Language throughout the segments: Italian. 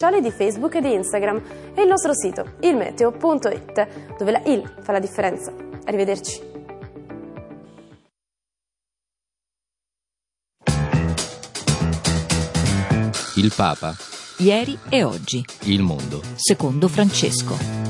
sociali di Facebook e di Instagram e il nostro sito ilmeteo.it dove la il fa la differenza. Arrivederci. Il Papa. Ieri e oggi. Il mondo. Secondo Francesco.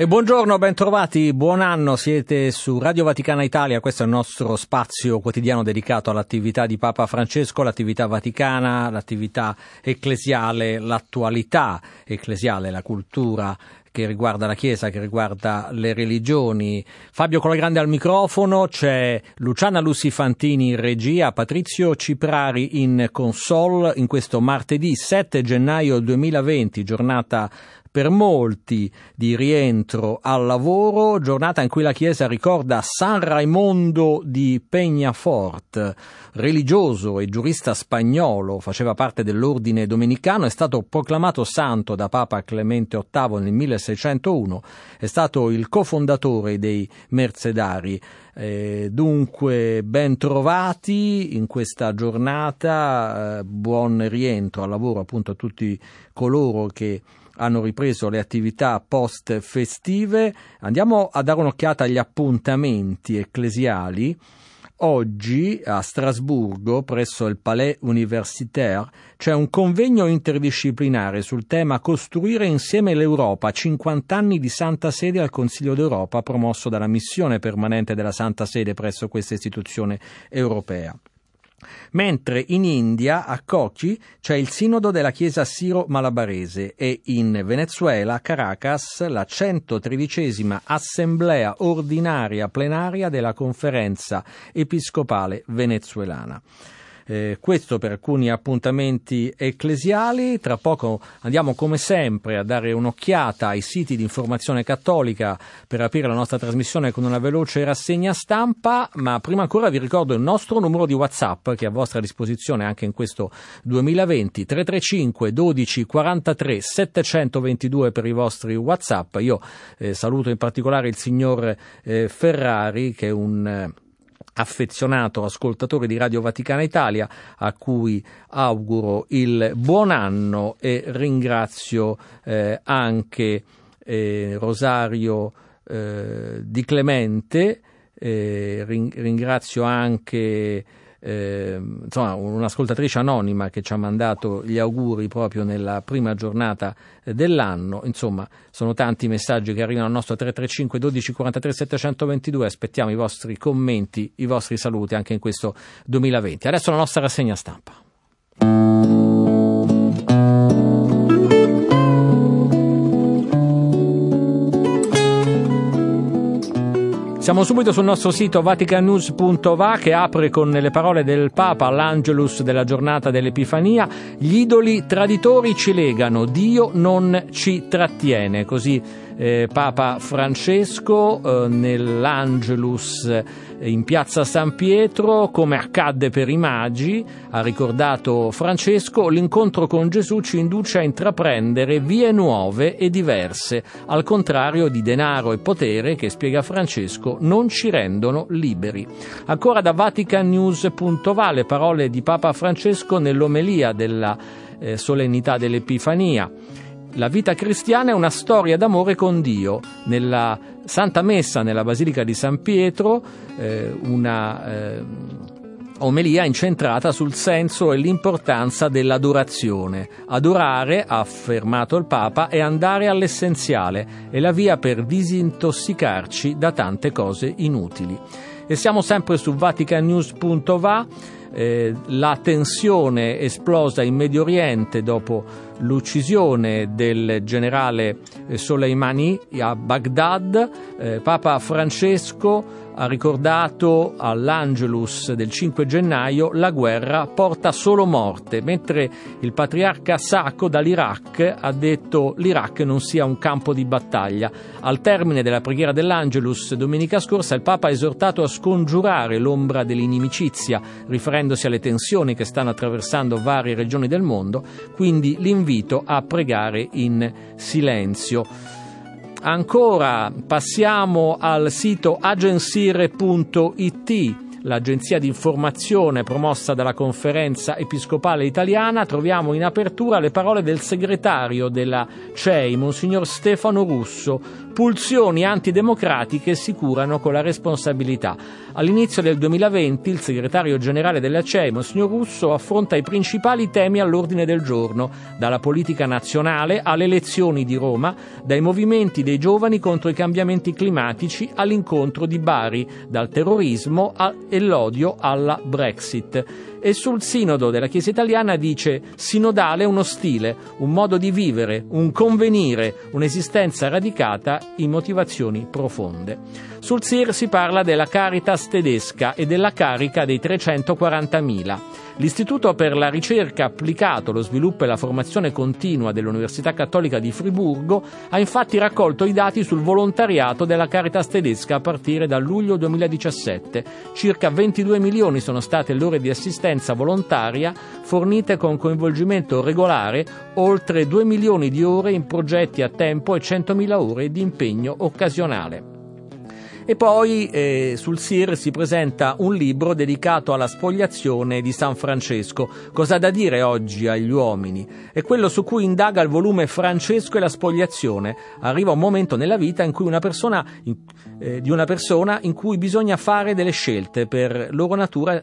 E buongiorno, bentrovati, buon anno, siete su Radio Vaticana Italia, questo è il nostro spazio quotidiano dedicato all'attività di Papa Francesco, l'attività vaticana, l'attività ecclesiale, l'attualità ecclesiale, la cultura che riguarda la Chiesa, che riguarda le religioni. Fabio Colagrande al microfono, c'è Luciana Lussifantini in regia, Patrizio Ciprari in console in questo martedì 7 gennaio 2020, giornata per molti di rientro al lavoro, giornata in cui la Chiesa ricorda San Raimondo di Peñafort, religioso e giurista spagnolo, faceva parte dell'ordine domenicano, è stato proclamato santo da Papa Clemente VIII nel 1601, è stato il cofondatore dei Mercedari. Eh, dunque, ben trovati in questa giornata, eh, buon rientro al lavoro appunto a tutti coloro che hanno ripreso le attività post festive. Andiamo a dare un'occhiata agli appuntamenti ecclesiali. Oggi a Strasburgo, presso il Palais Universitaire, c'è un convegno interdisciplinare sul tema Costruire insieme l'Europa, 50 anni di Santa Sede al Consiglio d'Europa, promosso dalla missione permanente della Santa Sede presso questa istituzione europea. Mentre in India, a Kochi, c'è il sinodo della Chiesa Siro-Malabarese e in Venezuela, a Caracas, la 113 assemblea ordinaria plenaria della conferenza episcopale venezuelana. Eh, questo per alcuni appuntamenti ecclesiali. Tra poco andiamo come sempre a dare un'occhiata ai siti di informazione cattolica per aprire la nostra trasmissione con una veloce rassegna stampa, ma prima ancora vi ricordo il nostro numero di WhatsApp che è a vostra disposizione anche in questo 2020 335 12 43 722 per i vostri WhatsApp. Io eh, saluto in particolare il signor eh, Ferrari che è un eh, affezionato ascoltatore di Radio Vaticana Italia a cui auguro il buon anno e ringrazio eh, anche eh, Rosario eh, Di Clemente, eh, ringrazio anche eh, insomma, un'ascoltatrice anonima che ci ha mandato gli auguri proprio nella prima giornata eh, dell'anno. Insomma, sono tanti messaggi che arrivano al nostro 335 12 43 722. Aspettiamo i vostri commenti, i vostri saluti anche in questo 2020. Adesso la nostra rassegna stampa. Siamo subito sul nostro sito vaticanews.va che apre con le parole del Papa all'Angelus della giornata dell'Epifania. Gli idoli traditori ci legano, Dio non ci trattiene. Così eh, Papa Francesco eh, nell'Angelus eh, in piazza San Pietro, come accadde per i magi, ha ricordato Francesco, l'incontro con Gesù ci induce a intraprendere vie nuove e diverse, al contrario di denaro e potere che, spiega Francesco, non ci rendono liberi. Ancora da vaticanews.va le parole di Papa Francesco nell'omelia della eh, solennità dell'Epifania. La vita cristiana è una storia d'amore con Dio. Nella Santa Messa nella Basilica di San Pietro, eh, una eh, omelia incentrata sul senso e l'importanza dell'adorazione. Adorare, ha affermato il Papa, è andare all'essenziale, è la via per disintossicarci da tante cose inutili. E siamo sempre su vaticanews.va eh, la tensione esplosa in Medio Oriente dopo l'uccisione del generale eh, Soleimani a Baghdad, eh, Papa Francesco ha ricordato all'Angelus del 5 gennaio la guerra porta solo morte, mentre il patriarca Sacco dall'Iraq ha detto l'Iraq non sia un campo di battaglia. Al termine della preghiera dell'Angelus domenica scorsa il Papa ha esortato a scongiurare l'ombra dell'inimicizia, riferendosi alle tensioni che stanno attraversando varie regioni del mondo, quindi l'invito a pregare in silenzio. Ancora passiamo al sito agensire.it l'agenzia di informazione promossa dalla conferenza episcopale italiana, troviamo in apertura le parole del segretario della CEI, Monsignor Stefano Russo, pulsioni antidemocratiche si curano con la responsabilità. All'inizio del 2020 il segretario generale della CEI, Monsignor Russo, affronta i principali temi all'ordine del giorno, dalla politica nazionale alle elezioni di Roma, dai movimenti dei giovani contro i cambiamenti climatici all'incontro di Bari, dal terrorismo e l'odio alla Brexit. E sul sinodo della Chiesa italiana dice sinodale uno stile, un modo di vivere, un convenire, un'esistenza radicata in motivazioni profonde. Sul SIR si parla della Caritas tedesca e della carica dei 340.000. L'Istituto per la ricerca applicato, lo sviluppo e la formazione continua dell'Università Cattolica di Friburgo ha infatti raccolto i dati sul volontariato della Caritas tedesca a partire da luglio 2017. Circa 22 milioni sono state le ore di assistenza volontaria fornite con coinvolgimento regolare, oltre 2 milioni di ore in progetti a tempo e 100.000 ore di impegno occasionale. E poi eh, sul SIR si presenta un libro dedicato alla spogliazione di San Francesco. Cosa da dire oggi agli uomini? È quello su cui indaga il volume Francesco e la spogliazione. Arriva un momento nella vita in cui una persona, eh, di una persona in cui bisogna fare delle scelte per loro natura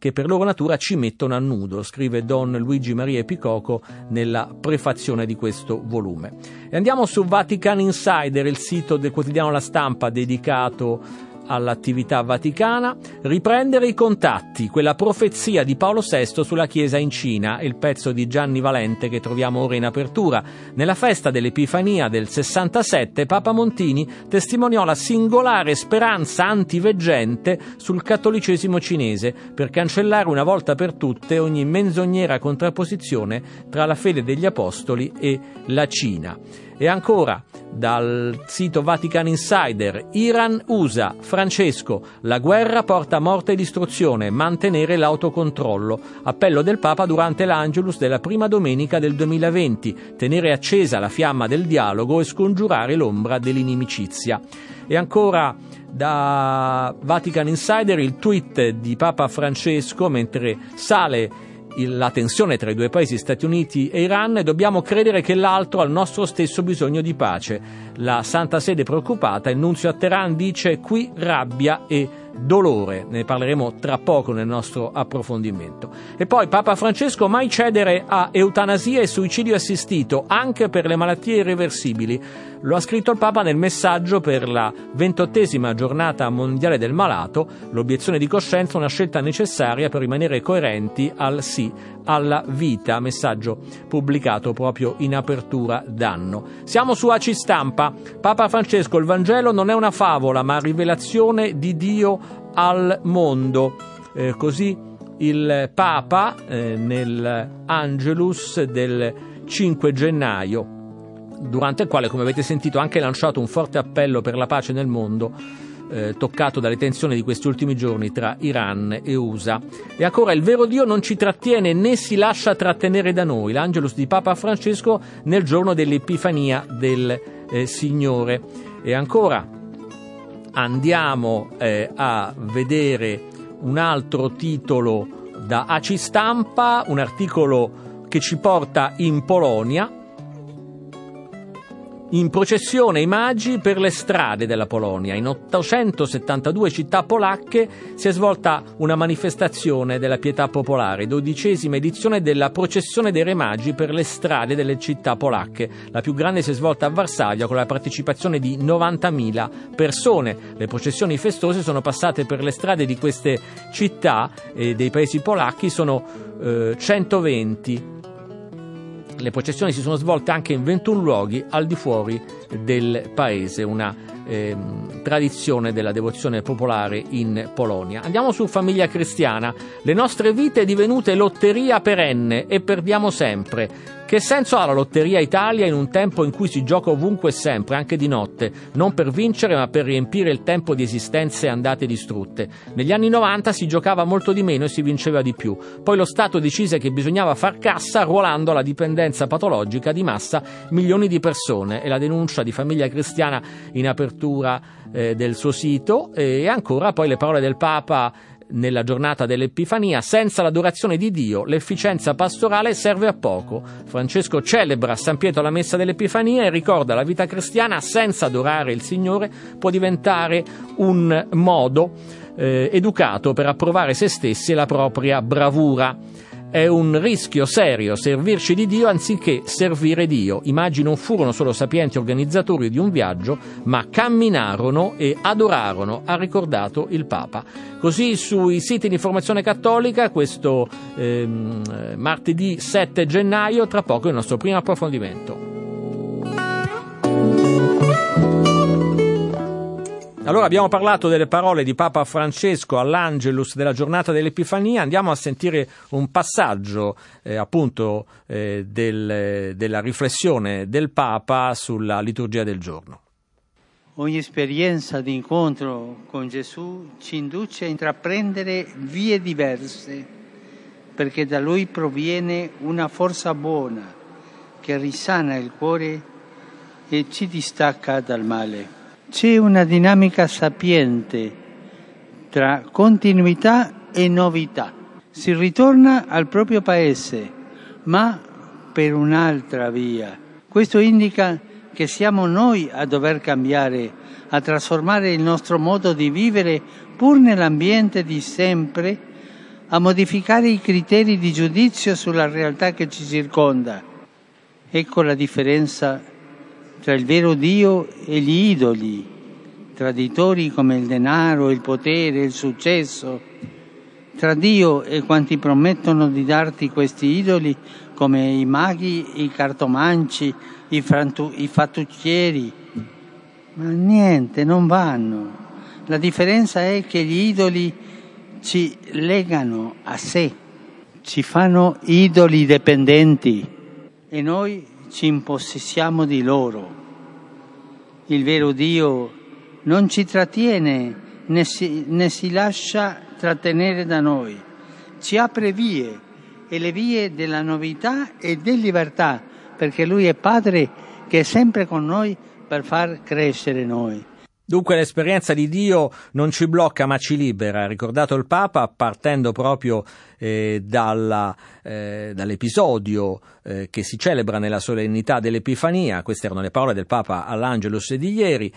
che per loro natura ci mettono a nudo, scrive Don Luigi Maria Epicoco nella prefazione di questo volume. E andiamo su Vatican Insider, il sito del quotidiano La Stampa dedicato all'attività vaticana, riprendere i contatti, quella profezia di Paolo VI sulla Chiesa in Cina, il pezzo di Gianni Valente che troviamo ora in apertura. Nella festa dell'Epifania del 67 Papa Montini testimoniò la singolare speranza antiveggente sul cattolicesimo cinese per cancellare una volta per tutte ogni menzognera contrapposizione tra la fede degli apostoli e la Cina. E ancora, dal sito Vatican Insider, Iran-USA, Francesco, la guerra porta morte e distruzione, mantenere l'autocontrollo. Appello del Papa durante l'Angelus della prima domenica del 2020, tenere accesa la fiamma del dialogo e scongiurare l'ombra dell'inimicizia. E ancora da Vatican Insider il tweet di Papa Francesco mentre sale la tensione tra i due paesi, Stati Uniti e Iran, e dobbiamo credere che l'altro ha il nostro stesso bisogno di pace. La Santa Sede preoccupata, il nunzio a Teheran dice qui rabbia e dolore, ne parleremo tra poco nel nostro approfondimento. E poi Papa Francesco mai cedere a eutanasia e suicidio assistito anche per le malattie irreversibili. Lo ha scritto il Papa nel messaggio per la ventottesima giornata mondiale del malato, l'obiezione di coscienza una scelta necessaria per rimanere coerenti al sì alla vita, messaggio pubblicato proprio in apertura d'anno. Siamo su AC Stampa. Papa Francesco, il Vangelo non è una favola, ma rivelazione di Dio al mondo. Eh, così il Papa eh, nell'Angelus del 5 gennaio, durante il quale, come avete sentito, ha anche lanciato un forte appello per la pace nel mondo eh, toccato dalle tensioni di questi ultimi giorni tra Iran e USA. E ancora, il vero Dio non ci trattiene né si lascia trattenere da noi, l'Angelus di Papa Francesco nel giorno dell'Epifania del eh, Signore. E ancora, andiamo eh, a vedere un altro titolo da AC Stampa, un articolo che ci porta in Polonia in processione i magi per le strade della Polonia. In 872 città polacche si è svolta una manifestazione della pietà popolare, dodicesima edizione della processione dei re magi per le strade delle città polacche. La più grande si è svolta a Varsavia con la partecipazione di 90.000 persone. Le processioni festose sono passate per le strade di queste città e dei paesi polacchi, sono eh, 120 le processioni si sono svolte anche in 21 luoghi al di fuori del paese, una eh, tradizione della devozione popolare in Polonia. Andiamo su famiglia cristiana. Le nostre vite divenute lotteria perenne e perdiamo sempre. Che senso ha la Lotteria Italia in un tempo in cui si gioca ovunque e sempre, anche di notte, non per vincere ma per riempire il tempo di esistenze andate distrutte? Negli anni 90 si giocava molto di meno e si vinceva di più. Poi lo Stato decise che bisognava far cassa ruolando alla dipendenza patologica di massa milioni di persone e la denuncia di Famiglia Cristiana in apertura eh, del suo sito e ancora poi le parole del Papa nella giornata dell'Epifania, senza l'adorazione di Dio l'efficienza pastorale serve a poco. Francesco celebra a San Pietro la messa dell'Epifania e ricorda la vita cristiana senza adorare il Signore può diventare un modo eh, educato per approvare se stessi e la propria bravura. È un rischio serio servirci di Dio anziché servire Dio. I magi non furono solo sapienti organizzatori di un viaggio, ma camminarono e adorarono, ha ricordato il Papa. Così sui siti di informazione cattolica, questo ehm, martedì 7 gennaio, tra poco il nostro primo approfondimento. Allora abbiamo parlato delle parole di Papa Francesco all'Angelus della giornata dell'Epifania, andiamo a sentire un passaggio eh, appunto eh, del, della riflessione del Papa sulla liturgia del giorno. Ogni esperienza di incontro con Gesù ci induce a intraprendere vie diverse, perché da Lui proviene una forza buona che risana il cuore e ci distacca dal male. C'è una dinamica sapiente tra continuità e novità. Si ritorna al proprio paese, ma per un'altra via. Questo indica che siamo noi a dover cambiare, a trasformare il nostro modo di vivere pur nell'ambiente di sempre, a modificare i criteri di giudizio sulla realtà che ci circonda. Ecco la differenza tra il vero Dio e gli idoli, traditori come il denaro, il potere, il successo, tra Dio e quanti promettono di darti questi idoli come i maghi, i cartomanci, i, frantu- i fattucchieri. Ma niente, non vanno. La differenza è che gli idoli ci legano a sé, ci fanno idoli dipendenti e noi ci impossessiamo di loro. Il vero Dio non ci trattiene né si, né si lascia trattenere da noi, ci apre vie e le vie della novità e della libertà, perché Lui è Padre che è sempre con noi per far crescere noi. Dunque l'esperienza di Dio non ci blocca ma ci libera, ha ricordato il Papa partendo proprio eh, dalla, eh, dall'episodio eh, che si celebra nella solennità dell'Epifania, queste erano le parole del Papa all'Angelus di ieri,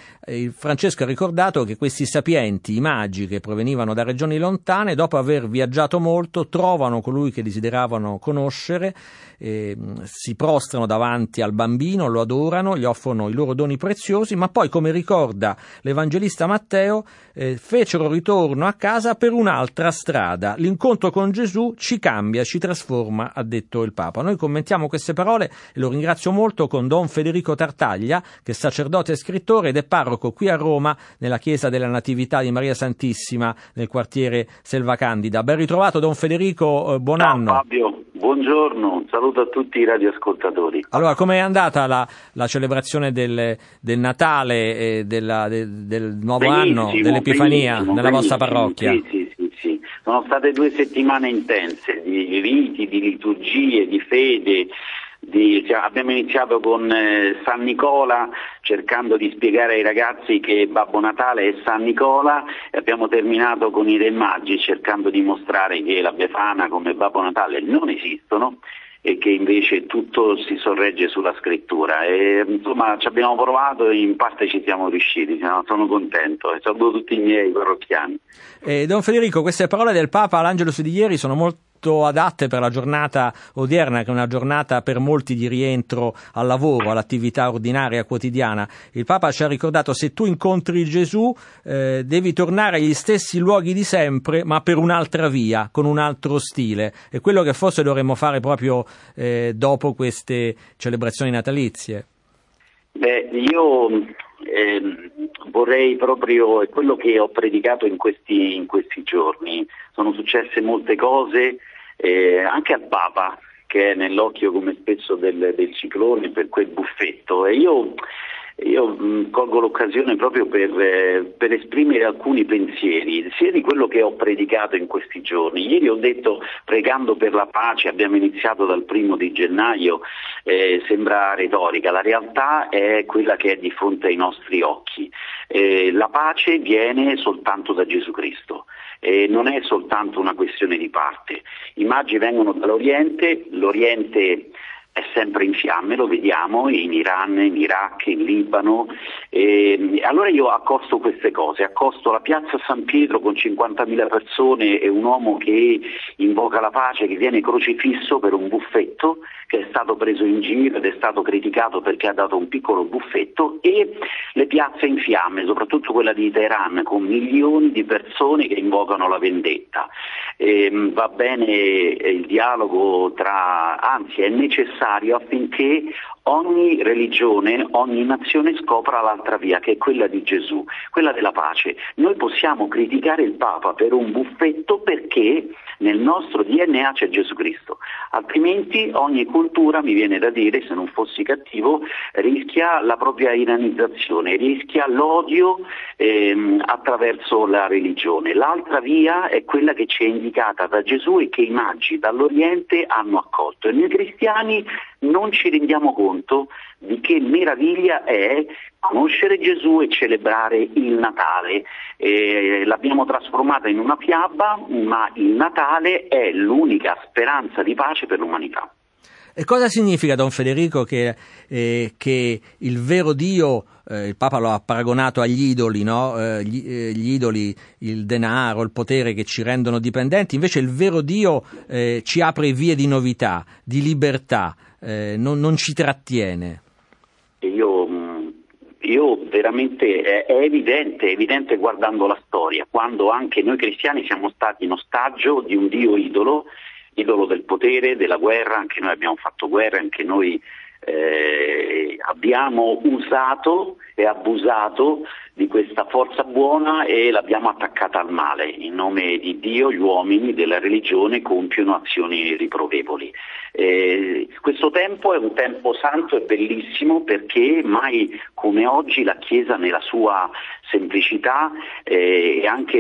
Francesco ha ricordato che questi sapienti, i magi che provenivano da regioni lontane, dopo aver viaggiato molto, trovano colui che desideravano conoscere, si prostrano davanti al bambino, lo adorano, gli offrono i loro doni preziosi, ma poi, come ricorda l'Evangelista Matteo, eh, fecero ritorno a casa per un'altra strada. L'incontro con Gesù ci cambia, ci trasforma, ha detto il Papa. Noi commentiamo queste parole e lo ringrazio molto con Don Federico Tartaglia, che è sacerdote e scrittore ed è parroco qui a Roma, nella chiesa della Natività di Maria Santissima, nel quartiere Selva Candida. Ben ritrovato Don Federico, eh, buon Ciao, anno. Fabio, buongiorno, un saluto a tutti i radioascoltatori. Allora, com'è andata la, la celebrazione del, del Natale e della, de, del nuovo Benissimo, anno, dell'Epifania, nella vostra parrocchia? Sì, sì, sì, sì. Sono state due settimane intense di riti, di liturgie, di fede. Di, cioè, abbiamo iniziato con eh, San Nicola cercando di spiegare ai ragazzi che Babbo Natale è San Nicola e abbiamo terminato con i Re Magi cercando di mostrare che la Befana come Babbo Natale non esistono e che invece tutto si sorregge sulla scrittura. E, insomma ci abbiamo provato e in parte ci siamo riusciti, sono contento e saluto tutti i miei parrocchiani. Eh, Don Federico, queste parole del Papa all'Angelus di ieri sono molto adatte per la giornata odierna, che è una giornata per molti di rientro al lavoro, all'attività ordinaria quotidiana. Il Papa ci ha ricordato se tu incontri Gesù eh, devi tornare agli stessi luoghi di sempre, ma per un'altra via, con un altro stile. È quello che forse dovremmo fare proprio eh, dopo queste celebrazioni natalizie. Beh, io eh, vorrei proprio, quello che ho predicato in questi, in questi giorni, sono successe molte cose eh, anche al Papa che è nell'occhio come spesso del, del ciclone per quel buffetto e io io mh, colgo l'occasione proprio per, eh, per, esprimere alcuni pensieri, sia di quello che ho predicato in questi giorni. Ieri ho detto, pregando per la pace, abbiamo iniziato dal primo di gennaio, eh, sembra retorica, la realtà è quella che è di fronte ai nostri occhi. Eh, la pace viene soltanto da Gesù Cristo. Eh, non è soltanto una questione di parte. I magi vengono dall'Oriente, l'Oriente è sempre in fiamme, lo vediamo in Iran, in Iraq, in Libano. E allora io accosto queste cose, accosto la piazza San Pietro con 50.000 persone e un uomo che invoca la pace, che viene crocifisso per un buffetto, che è stato preso in giro ed è stato criticato perché ha dato un piccolo buffetto, e le piazze in fiamme, soprattutto quella di Teheran, con milioni di persone che invocano la vendetta. E, va bene il dialogo tra, anzi è necessario affinché ogni religione, ogni nazione scopra l'altra via, che è quella di Gesù, quella della pace. Noi possiamo criticare il Papa per un buffetto perché nel nostro DNA c'è Gesù Cristo, altrimenti ogni cultura, mi viene da dire, se non fossi cattivo, rischia la propria iranizzazione, rischia l'odio ehm, attraverso la religione. L'altra via è quella che ci è indicata da Gesù e che i magi dall'Oriente hanno accolto e noi cristiani non ci rendiamo conto di che meraviglia è conoscere Gesù e celebrare il Natale. Eh, l'abbiamo trasformata in una fiaba, ma il Natale è l'unica speranza di pace per l'umanità. E cosa significa, Don Federico, che, eh, che il vero Dio, eh, il Papa lo ha paragonato agli idoli, no? eh, gli, eh, gli, idoli, il denaro, il potere che ci rendono dipendenti, invece il vero Dio eh, ci apre vie di novità, di libertà, eh, non, non, ci trattiene? Io, io veramente è, è, evidente, evidente guardando la storia, quando anche noi cristiani siamo stati in ostaggio di un Dio idolo, idolo del potere, della guerra, anche noi abbiamo fatto guerra, anche noi eh, abbiamo usato e abusato di questa forza buona e l'abbiamo attaccata al male. In nome di Dio gli uomini della religione compiono azioni riprovevoli. Eh, questo tempo è un tempo santo e bellissimo perché mai come oggi la Chiesa nella sua semplicità eh, e anche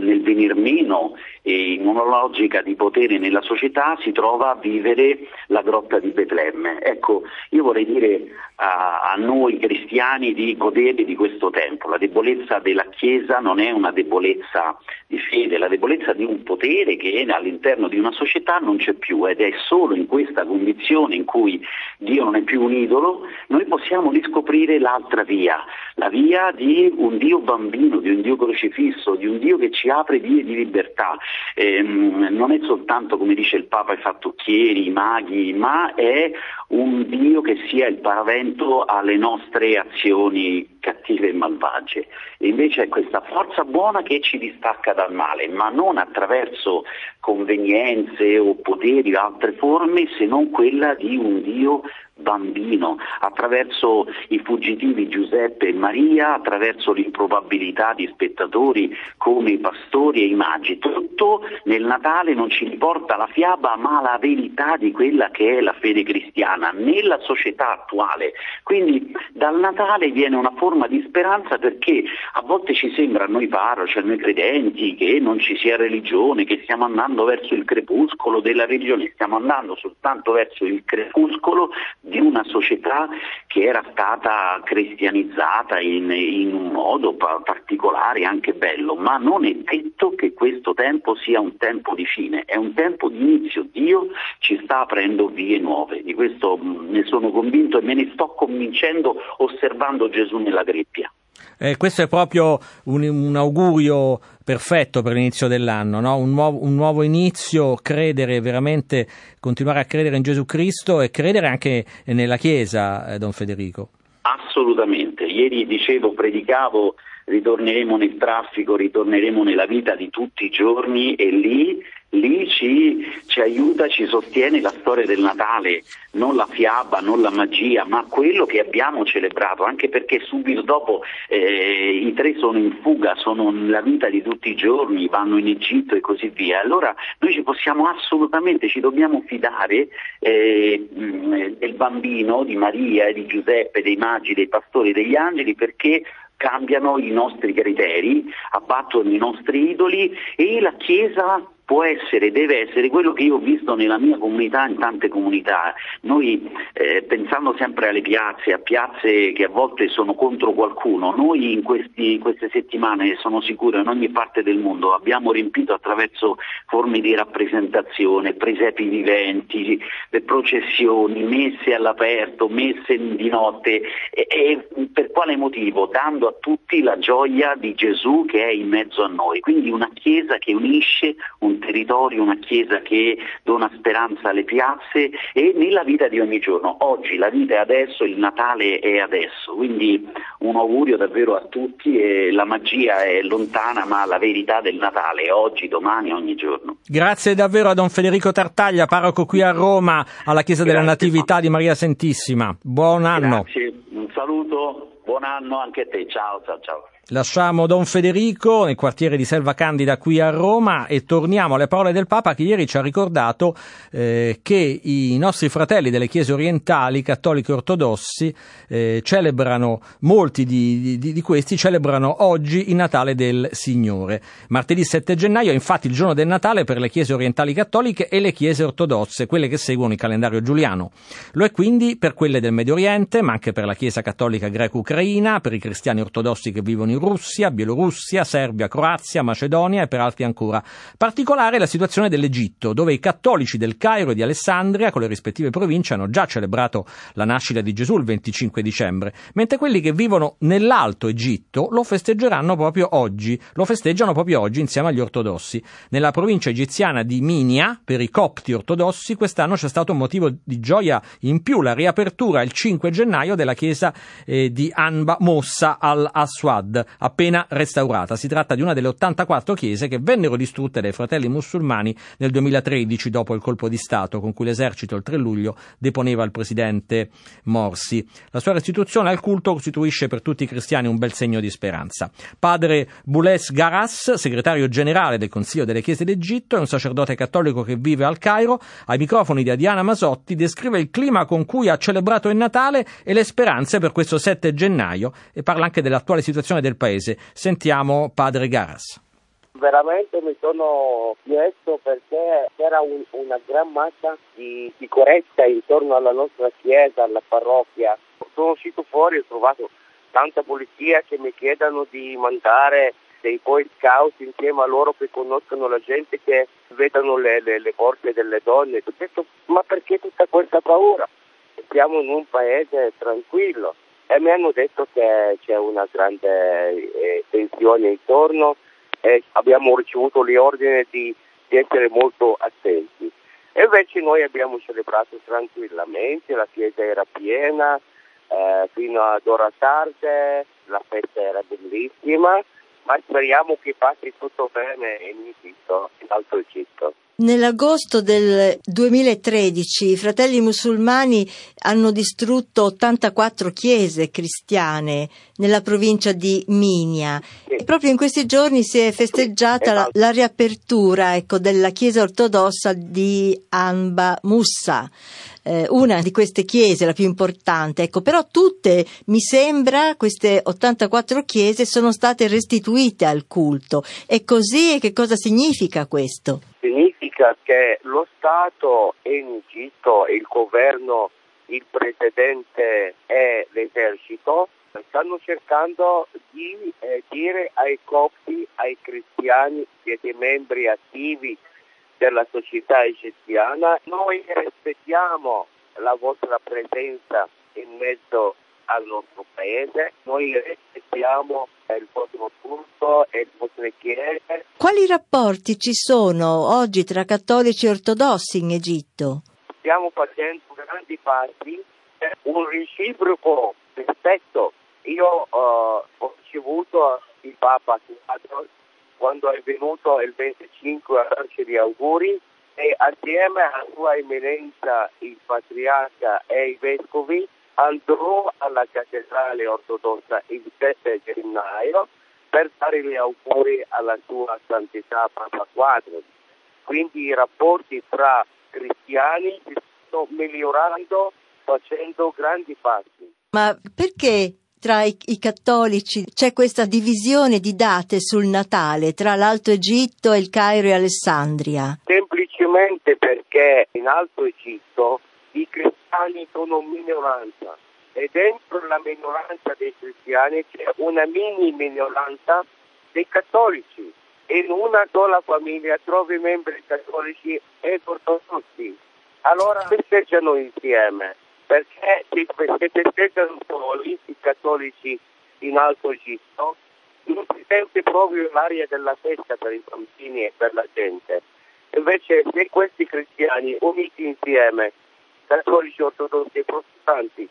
nel venir meno eh, in una logica di potere nella società si trova a vivere la grotta di Betlemme. Ecco, io vorrei dire a, a noi cristiani di godere di questo tempo. La debolezza della Chiesa non è una debolezza di fede, la debolezza di un potere che all'interno di una società non c'è più ed è solo in questa condizione in cui Dio non è più un idolo, noi possiamo riscoprire l'altra via, la via di un Dio bambino, di un Dio crocifisso, di un Dio che ci apre vie di libertà. Ehm, non è soltanto, come dice il Papa, i fattucchieri, i maghi, ma è un Dio che sia il paravento alle nostre azioni cattive e malvagie. E invece è questa forza buona che ci distacca dal male, ma non attraverso convenienze o poteri o altre forme, se non quella di un Dio bambino, attraverso i fuggitivi Giuseppe e Maria, attraverso l'improbabilità di spettatori come i pastori e i magi. Tutto nel Natale non ci riporta la fiaba ma la verità di quella che è la fede cristiana nella società attuale. Quindi dal Natale viene una forma di speranza perché a volte ci sembra a noi parroci, a noi credenti, che non ci sia religione, che stiamo andando verso il crepuscolo della religione, stiamo andando soltanto verso il crepuscolo di una società che era stata cristianizzata in, in un modo pa- particolare, anche bello, ma non è detto che questo tempo sia un tempo di fine, è un tempo di inizio. Dio ci sta aprendo vie nuove, di questo mm, ne sono convinto e me ne sto convincendo osservando Gesù nella greppia. Eh, questo è proprio un, un, augurio perfetto per l'inizio dell'anno, no? un, nuovo, un, nuovo, inizio, credere veramente, continuare a credere in Gesù Cristo e credere anche nella Chiesa, eh, Don Federico. Assolutamente, ieri dicevo, predicavo, ritorneremo nel traffico, ritorneremo nella vita di tutti i giorni e lì lì ci, ci, aiuta, ci sostiene la storia del Natale, non la fiaba, non la magia, ma quello che abbiamo celebrato, anche perché subito dopo eh, i tre sono in fuga, sono nella vita di tutti i giorni, vanno in Egitto e così via. Allora noi ci possiamo assolutamente, ci dobbiamo fidare eh, del bambino, di Maria, di Giuseppe, dei magi, dei pastori, degli angeli, perché cambiano i nostri criteri, abbattono i nostri idoli e la Chiesa può essere, deve essere quello che io ho visto nella mia comunità, in tante comunità. Noi eh, pensando sempre alle piazze, a piazze che a volte sono contro qualcuno, noi in questi, queste settimane, sono sicuro, in ogni parte del mondo abbiamo riempito attraverso forme di rappresentazione, presepi viventi, processioni, messe all'aperto, messe di notte. E, e per quale motivo? Dando a tutti la gioia di Gesù che è in mezzo a noi. Quindi una Chiesa che unisce un territorio, una chiesa che dona speranza alle piazze e nella vita di ogni giorno. Oggi la vita è adesso, il Natale è adesso, quindi un augurio davvero a tutti e la magia è lontana ma la verità del Natale è oggi, domani, ogni giorno. Grazie davvero a Don Federico Tartaglia, parroco qui a Roma, alla Chiesa Grazie, della Natività di Maria Santissima. Buon anno. Grazie, un saluto, buon anno anche a te, ciao ciao ciao. Lasciamo Don Federico nel quartiere di Selva Candida qui a Roma e torniamo alle parole del Papa che ieri ci ha ricordato eh, che i nostri fratelli delle chiese orientali, cattolici ortodossi, eh, celebrano, molti di, di, di, questi celebrano oggi il Natale del Signore. Martedì 7 gennaio è infatti il giorno del Natale per le chiese orientali cattoliche e le chiese ortodosse, quelle che seguono il calendario giuliano. Lo è quindi per quelle del Medio Oriente, ma anche per la Chiesa cattolica greco-ucraina, per i cristiani ortodossi che vivono in in Russia, Bielorussia, Serbia, Croazia, Macedonia e per altri ancora. Particolare la situazione dell'Egitto, dove i cattolici del Cairo e di Alessandria, con le rispettive province, hanno già celebrato la nascita di Gesù il 25 dicembre, mentre quelli che vivono nell'Alto Egitto lo festeggeranno proprio oggi, lo festeggiano proprio oggi insieme agli ortodossi. Nella provincia egiziana di Minia, per i copti ortodossi, quest'anno c'è stato un motivo di gioia in più, la riapertura il 5 gennaio della chiesa eh, di Anba Mossa al-Aswad, appena restaurata. Si tratta di una delle 84 chiese che vennero distrutte dai fratelli musulmani nel 2013 dopo il colpo di Stato con cui l'esercito il 3 luglio deponeva il presidente Morsi. La sua restituzione al culto costituisce per tutti i cristiani un bel segno di speranza. Padre Boules Garas, segretario generale del Consiglio delle Chiese d'Egitto, è un sacerdote cattolico che vive al Cairo, ai microfoni di Adiana Masotti descrive il clima con cui ha celebrato il Natale e le speranze per questo 7 gennaio e parla anche dell'attuale situazione del paese. Sentiamo padre Garas. Veramente mi sono chiesto perché c'era un, una gran massa di sicurezza intorno alla nostra chiesa, alla parrocchia. Sono uscito fuori e ho trovato tanta polizia che mi chiedono di mandare dei Boy Scout insieme a loro che conoscono la gente, che vedono le, le, le porte delle donne. Ho detto, ma perché tutta questa paura? Siamo in un paese tranquillo e mi hanno detto che c'è una grande eh, tensione intorno e abbiamo ricevuto l'ordine di, di essere molto attenti. E invece noi abbiamo celebrato tranquillamente, la chiesa era piena eh, fino ad ora tarde, la festa era bellissima, ma speriamo che passi tutto bene in Egitto, in Alto Egitto. Nell'agosto del 2013 i fratelli musulmani hanno distrutto 84 chiese cristiane nella provincia di Minia. E proprio in questi giorni si è festeggiata la, la riapertura ecco, della chiesa ortodossa di Anba Musa eh, una di queste chiese, la più importante, ecco, però tutte, mi sembra, queste 84 chiese sono state restituite al culto. È così? E che cosa significa questo? Significa che lo Stato in Egitto, il governo, il presidente e l'esercito stanno cercando di eh, dire ai copti, ai cristiani, siete membri attivi della società egiziana. Noi rispettiamo la vostra presenza in mezzo al nostro paese, noi rispettiamo il vostro culto e le vostre chiese. Quali rapporti ci sono oggi tra cattolici e ortodossi in Egitto? Stiamo facendo grandi passi, un reciproco rispetto. Io uh, ho ricevuto il Papa quando è venuto il 25 a darci gli auguri e assieme a Sua Eminenza il Patriarca e i Vescovi andrò alla cattedrale ortodossa il 7 gennaio per dare gli auguri alla sua santità Papa IV. Quindi i rapporti tra cristiani si stanno migliorando facendo grandi passi. Ma perché tra i, i, cattolici c'è questa divisione di date sul Natale tra l'Alto Egitto, il Cairo e Alessandria? Semplicemente perché in Alto Egitto i cristiani sono minoranza e dentro la minoranza dei cristiani c'è una mini minoranza dei cattolici. In una sola famiglia trovi membri cattolici e ortodossi. Allora festeggiano insieme perché si festeggiano soli i cattolici in Alto Egitto, non si sente proprio l'aria della festa per i bambini e per la gente. Invece se questi cristiani uniti insieme, cattolici ortodossi e protestanti,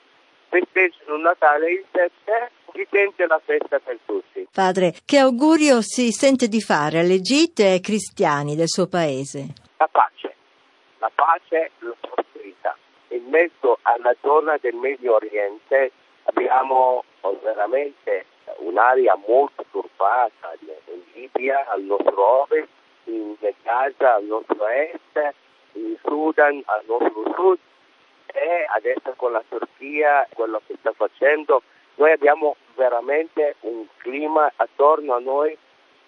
festeggiano Natale il 7, si sente la festa per tutti. Padre, che augurio si sente di fare all'Egitto e ai cristiani del suo paese? La pace, la pace la prosperità in mezzo alla zona del Medio Oriente abbiamo veramente un'area molto turbata in Libia al nostro ovest, in Gaza al nostro est, in Sudan al nostro sud e adesso con la Turchia quello che sta facendo noi abbiamo veramente un clima attorno a noi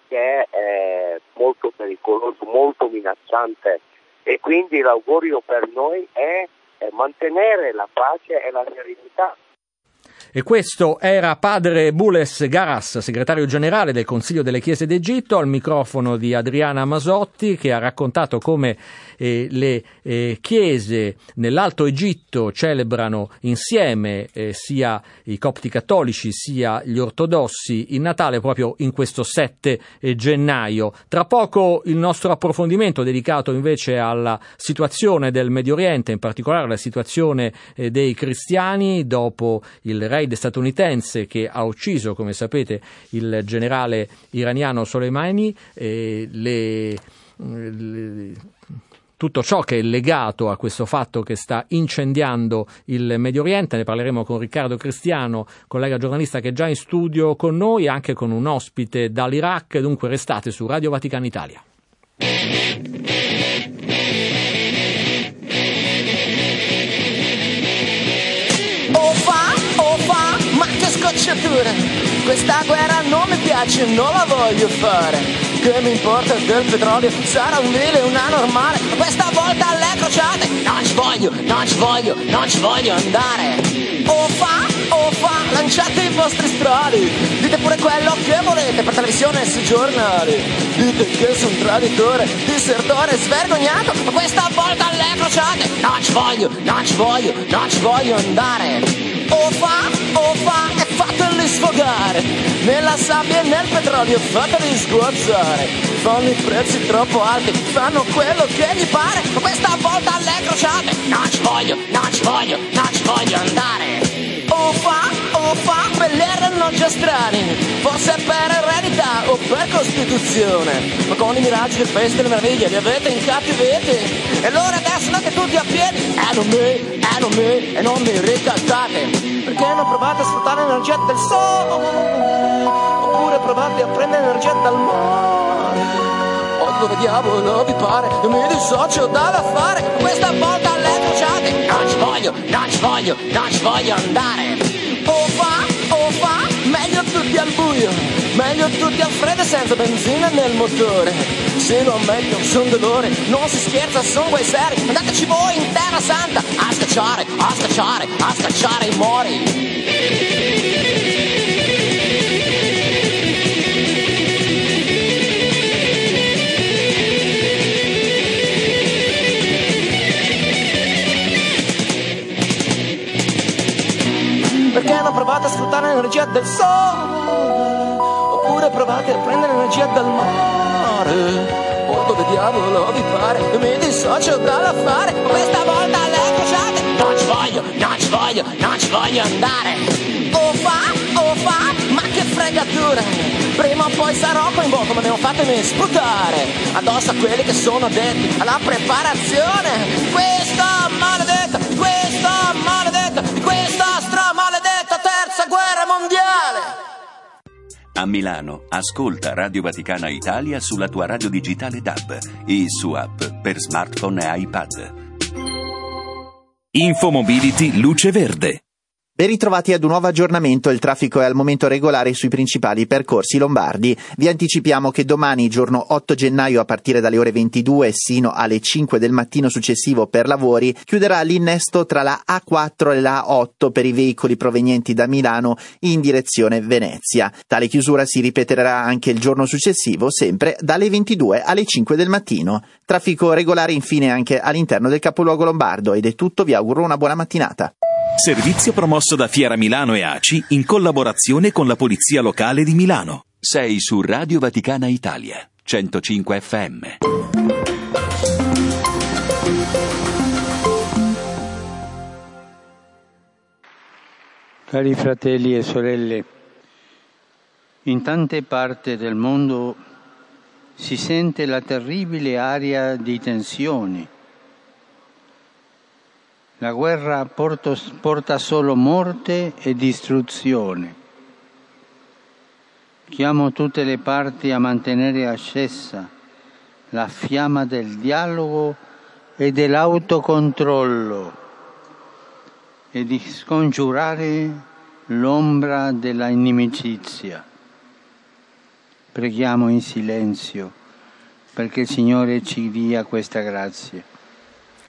che è eh, molto pericoloso, molto minacciante e quindi l'augurio per noi è mantenere la pace e la serenità. E questo era padre Bules Garas, segretario generale del Consiglio delle Chiese d'Egitto, al microfono di Adriana Masotti, che ha raccontato come eh, le eh, chiese nell'Alto Egitto celebrano insieme eh, sia i copti cattolici sia gli ortodossi il Natale proprio in questo 7 eh, gennaio. Tra poco il nostro approfondimento dedicato invece alla situazione del Medio Oriente, in particolare alla situazione eh, dei cristiani dopo il raid statunitense che ha ucciso, come sapete, il generale iraniano Soleimani, le, le tutto ciò che è legato a questo fatto che sta incendiando il Medio Oriente. Ne parleremo con Riccardo Cristiano, collega giornalista che è già in studio con noi, anche con un ospite dall'Iraq. Dunque restate su Radio Vaticano Italia. Scocciature. Questa guerra non mi piace, non la voglio fare. Che mi importa del petrolio, sarà un vile, una normale. Ma questa volta alle crociate, non ci voglio, non ci voglio, non ci voglio andare. O fa, o fa, lanciate i vostri strali. Dite pure quello che volete per televisione e sui giornali. Dite che sono traditore, disertore, svergognato. Ma questa volta alle crociate, non ci voglio, non ci voglio, non ci voglio andare. O fa, o fa, sfogare. Nella sabbia e nel petrolio fateli sguazzare. Fanno i prezzi troppo alti, fanno quello che gli pare. Questa volta alle crociate. Non ci voglio, non ci voglio, non ci voglio andare. O fa, o fa, quelli erano già strani, forse per eredità o per costituzione, ma con i miraggi, le feste le meraviglie li avete incattiviti, e allora adesso andate tutti a piedi, e non me, e non me, e non mi ricattate, perché non provate a sfruttare l'energia del sole, oppure provate a prendere energia dal mare, o dove diavolo vi pare, io mi dissocio dall'affare, questa volta le crociate, non ci voglio, non ci voglio, non ci voglio andare. O fa, o fa, meglio tutti al buio, meglio tutti al freddo senza benzina nel motore. Se non meglio, son dolore, non si scherza, son guai seri, andateci voi in terra santa a scacciare, a scacciare, a scacciare i mori. Perché non provate a sfruttare l'energia del sole? Oppure provate a prendere l'energia dal mare? O dove diavolo vi pare? Mi dissocio dall'affare, questa volta le crociate non ci voglio, non ci voglio, non ci voglio andare. Uffa, uffa, ma che fregatura. Prima o poi sarò coinvolto, ma devo fatemi sputare addosso a quelli che sono addetti alla preparazione. Questo maledetto, questo maledetto, stramaledetto terza guerra mondiale. A Milano, ascolta Radio Vaticana Italia sulla tua radio digitale DAB e su app per smartphone e iPad. Infomobility Luce Verde. Ben ritrovati ad un nuovo aggiornamento, il traffico è al momento regolare sui principali percorsi lombardi. Vi anticipiamo che domani, giorno 8 gennaio, a partire dalle ore 22 sino alle 5 del mattino successivo per lavori, chiuderà l'innesto tra la A4 e la A8 per i veicoli provenienti da Milano in direzione Venezia. Tale chiusura si ripeterà anche il giorno successivo, sempre dalle 22 alle 5 del mattino. Traffico regolare infine anche all'interno del capoluogo lombardo ed è tutto, vi auguro una buona mattinata. Servizio promosso da Fiera Milano e ACI in collaborazione con la Polizia Locale di Milano. Sei su Radio Vaticana Italia, 105 FM. Cari fratelli e sorelle, in tante parti del mondo si sente la terribile aria di tensioni. La guerra porto- porta solo morte e distruzione. Chiamo tutte le parti a mantenere accesa la fiamma del dialogo e dell'autocontrollo e di scongiurare l'ombra della inimicizia. Preghiamo in silenzio perché il Signore ci dia questa grazia.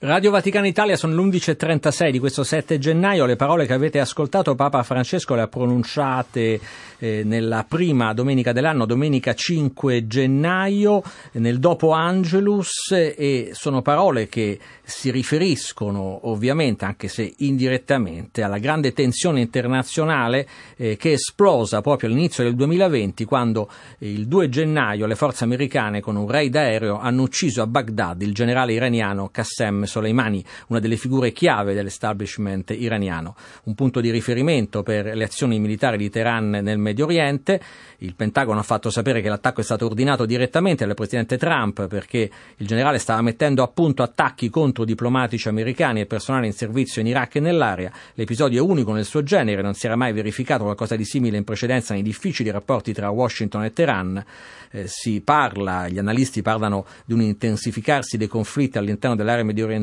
Radio Vaticana Italia sono l'11.36 di questo 7 gennaio, le parole che avete ascoltato Papa Francesco le ha pronunciate eh, nella prima domenica dell'anno, domenica 5 gennaio, nel dopo Angelus e sono parole che si riferiscono ovviamente, anche se indirettamente, alla grande tensione internazionale eh, che è esplosa proprio all'inizio del 2020 quando il 2 gennaio le forze americane con un raid aereo hanno ucciso a Baghdad il generale iraniano Qassem Soleimani, una delle figure chiave dell'establishment iraniano, un punto di riferimento per le azioni militari di Teheran nel Medio Oriente. Il Pentagono ha fatto sapere che l'attacco è stato ordinato direttamente dal presidente Trump perché il generale stava mettendo a punto attacchi contro diplomatici americani e personale in servizio in Iraq e nell'area. L'episodio è unico nel suo genere, non si era mai verificato qualcosa di simile in precedenza nei difficili rapporti tra Washington e Teheran. Eh, si parla, gli analisti parlano di un intensificarsi dei conflitti all'interno dell'area medio orientale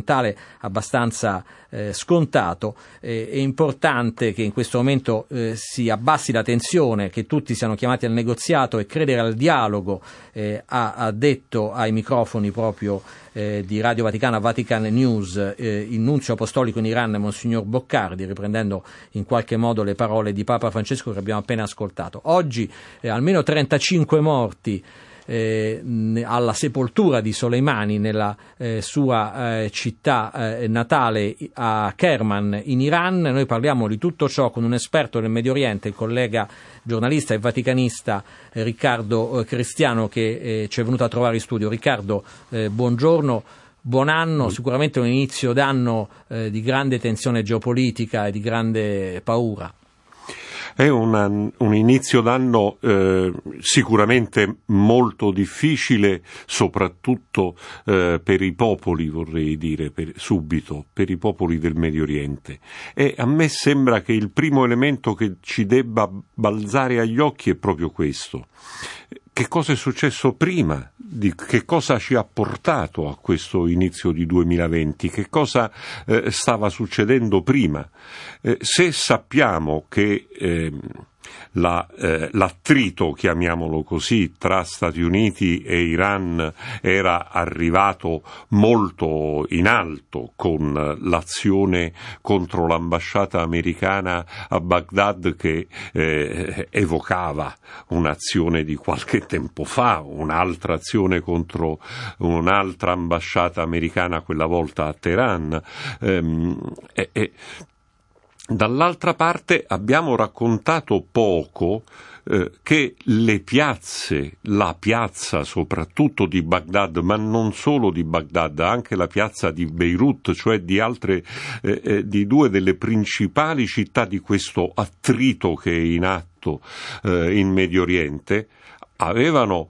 abbastanza eh, scontato. Eh, è importante che in questo momento eh, si abbassi la tensione, che tutti siano chiamati al negoziato e credere al dialogo, eh, ha, ha, detto ai microfoni proprio eh, di Radio Vaticana Vatican News eh, il nunzio apostolico in Iran Monsignor Boccardi, riprendendo in qualche modo le parole di Papa Francesco che abbiamo appena ascoltato. Oggi almeno 35 morti eh, alla sepoltura di Soleimani nella eh, sua eh, città eh, natale a Kerman in Iran. Noi parliamo di tutto ciò con un esperto del Medio Oriente, il collega giornalista e vaticanista eh, Riccardo eh, Cristiano che ci è venuto a trovare in studio. Riccardo, buongiorno. Buon anno, sicuramente un inizio d'anno di grande tensione geopolitica e di grande paura. È una, un inizio d'anno eh, sicuramente molto difficile, soprattutto eh, per i popoli, vorrei dire, per, subito, per i popoli del Medio Oriente. E a me sembra che il primo elemento che ci debba balzare agli occhi è proprio questo che cosa è successo prima, che cosa ci ha portato a questo inizio di 2020, che cosa eh, stava succedendo prima. Eh, se sappiamo che eh, la, eh, l'attrito, chiamiamolo così, tra Stati Uniti e Iran era arrivato molto in alto con l'azione contro l'ambasciata americana a Baghdad che eh, evocava un'azione di qualche tempo fa, un'altra azione contro un'altra ambasciata americana, quella volta a Teheran. Ehm, e, Dall'altra parte abbiamo raccontato poco eh, che le piazze, la piazza soprattutto di Baghdad, ma non solo di Baghdad, anche la piazza di Beirut, cioè di altre, eh, eh, di due delle principali città di questo attrito che è in atto eh, in Medio Oriente, avevano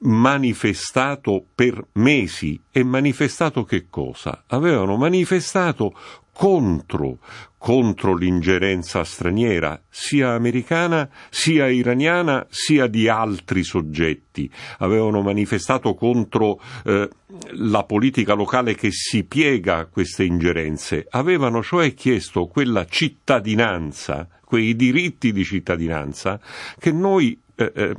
manifestato per mesi e manifestato che cosa? Avevano manifestato contro, contro l'ingerenza straniera, sia americana, sia iraniana, sia di altri soggetti. Avevano manifestato contro eh, la politica locale che si piega a queste ingerenze. Avevano cioè chiesto quella cittadinanza, quei diritti di cittadinanza che noi eh, eh,